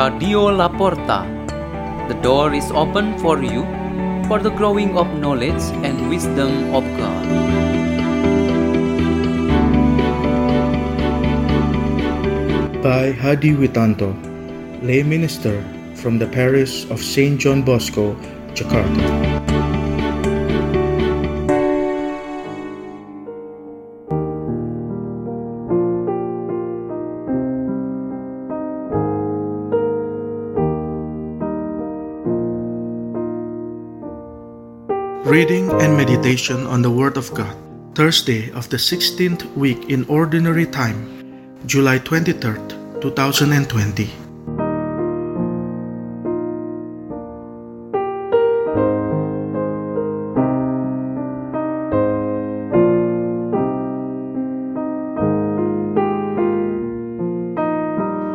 Radio Laporta. The door is open for you for the growing of knowledge and wisdom of God. By Hadi Witanto, lay minister from the parish of St. John Bosco, Jakarta. Reading and meditation on the Word of God. Thursday of the 16th week in Ordinary Time, July 23rd, 2020.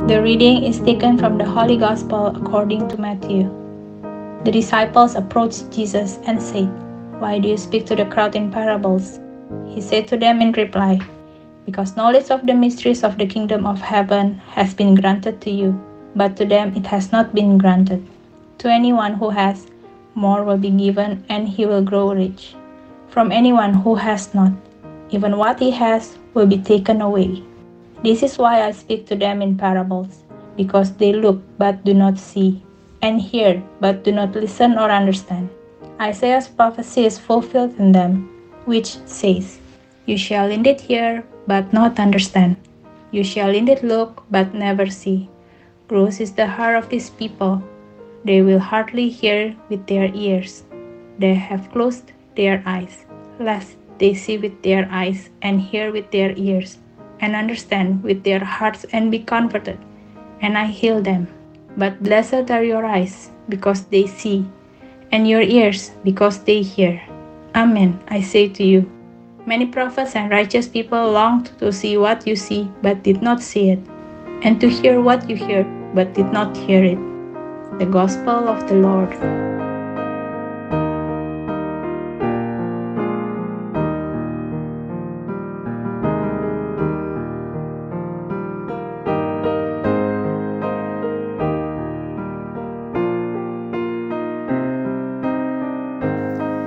The reading is taken from the Holy Gospel according to Matthew. The disciples approached Jesus and said, Why do you speak to the crowd in parables? He said to them in reply, Because knowledge of the mysteries of the kingdom of heaven has been granted to you, but to them it has not been granted. To anyone who has, more will be given, and he will grow rich. From anyone who has not, even what he has will be taken away. This is why I speak to them in parables, because they look but do not see, and hear but do not listen or understand. Isaiah's prophecy is fulfilled in them, which says, You shall indeed hear but not understand. You shall indeed look but never see. Gross is the heart of these people. They will hardly hear with their ears. They have closed their eyes, lest they see with their eyes and hear with their ears and understand with their hearts and be converted, and I heal them. But blessed are your eyes, because they see, and your ears, because they hear. Amen, I say to you. Many prophets and righteous people longed to see what you see, but did not see it, and to hear what you hear, but did not hear it. The Gospel of the Lord.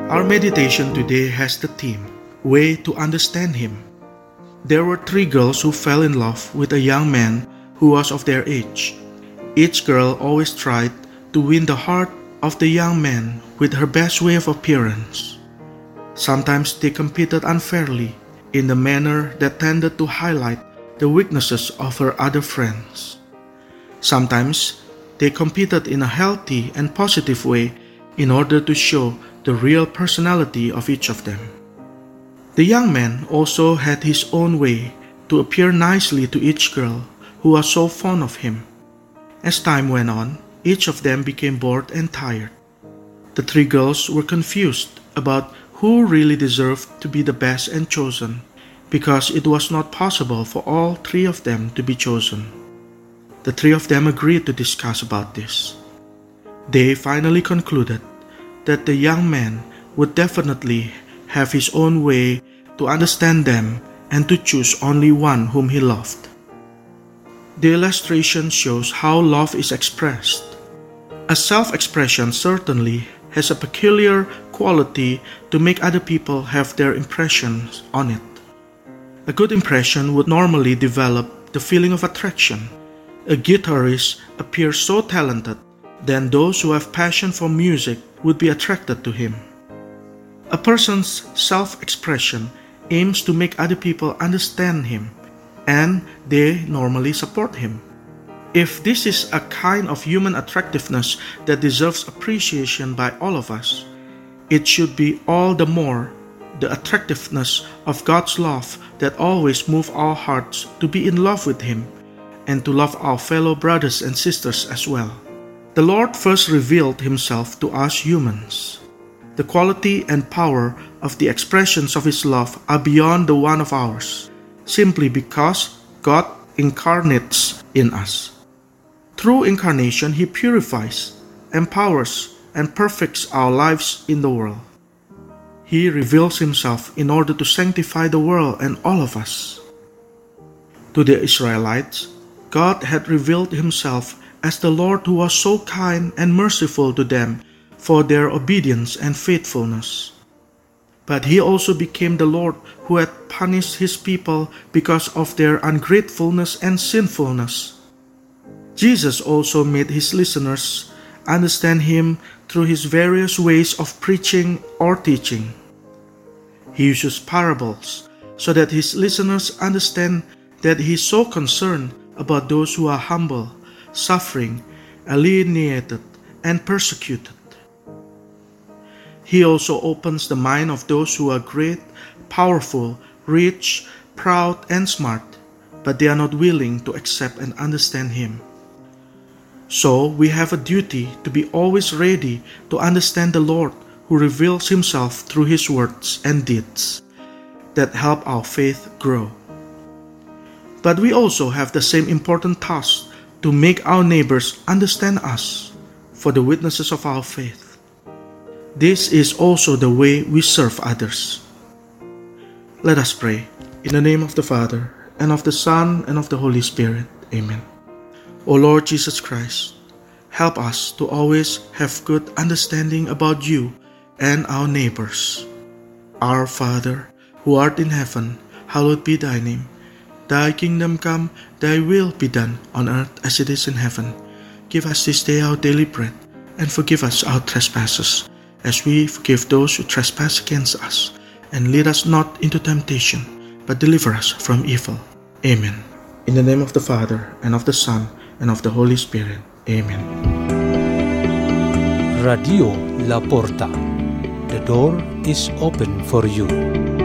Our meditation today has the theme Way to Understand Him. There were three girls who fell in love with a young man who was of their age. Each girl always tried to win the heart of the young man with her best way of appearance. Sometimes they competed unfairly in the manner that tended to highlight the weaknesses of her other friends. Sometimes they competed in a healthy and positive way in order to show the real personality of each of them. The young man also had his own way to appear nicely to each girl who was so fond of him. As time went on, each of them became bored and tired. The three girls were confused about who really deserved to be the best and chosen, because it was not possible for all three of them to be chosen. The three of them agreed to discuss about this. They finally concluded that the young man would definitely have his own way to understand them and to choose only one whom he loved. The illustration shows how love is expressed. A self expression certainly has a peculiar quality to make other people have their impressions on it. A good impression would normally develop the feeling of attraction. A guitarist appears so talented, then those who have passion for music would be attracted to him. A person's self expression aims to make other people understand him, and they normally support him. If this is a kind of human attractiveness that deserves appreciation by all of us, it should be all the more the attractiveness of God's love that always moves our hearts to be in love with Him and to love our fellow brothers and sisters as well. The Lord first revealed Himself to us humans. The quality and power of the expressions of His love are beyond the one of ours, simply because God incarnates in us. Through incarnation, He purifies, empowers, and perfects our lives in the world. He reveals Himself in order to sanctify the world and all of us. To the Israelites, God had revealed Himself as the Lord who was so kind and merciful to them for their obedience and faithfulness. But he also became the Lord who had punished his people because of their ungratefulness and sinfulness. Jesus also made his listeners understand him through his various ways of preaching or teaching. He uses parables so that his listeners understand that he is so concerned about those who are humble, suffering, alienated, and persecuted. He also opens the mind of those who are great, powerful, rich, proud, and smart, but they are not willing to accept and understand Him. So we have a duty to be always ready to understand the Lord who reveals Himself through His words and deeds that help our faith grow. But we also have the same important task to make our neighbors understand us for the witnesses of our faith. This is also the way we serve others. Let us pray. In the name of the Father, and of the Son, and of the Holy Spirit. Amen. O Lord Jesus Christ, help us to always have good understanding about you and our neighbors. Our Father, who art in heaven, hallowed be thy name. Thy kingdom come, thy will be done on earth as it is in heaven. Give us this day our daily bread, and forgive us our trespasses, as we forgive those who trespass against us. And lead us not into temptation, but deliver us from evil. Amen. In the name of the Father, and of the Son, and of the Holy Spirit. Amen. Radio La Porta. The door is open for you.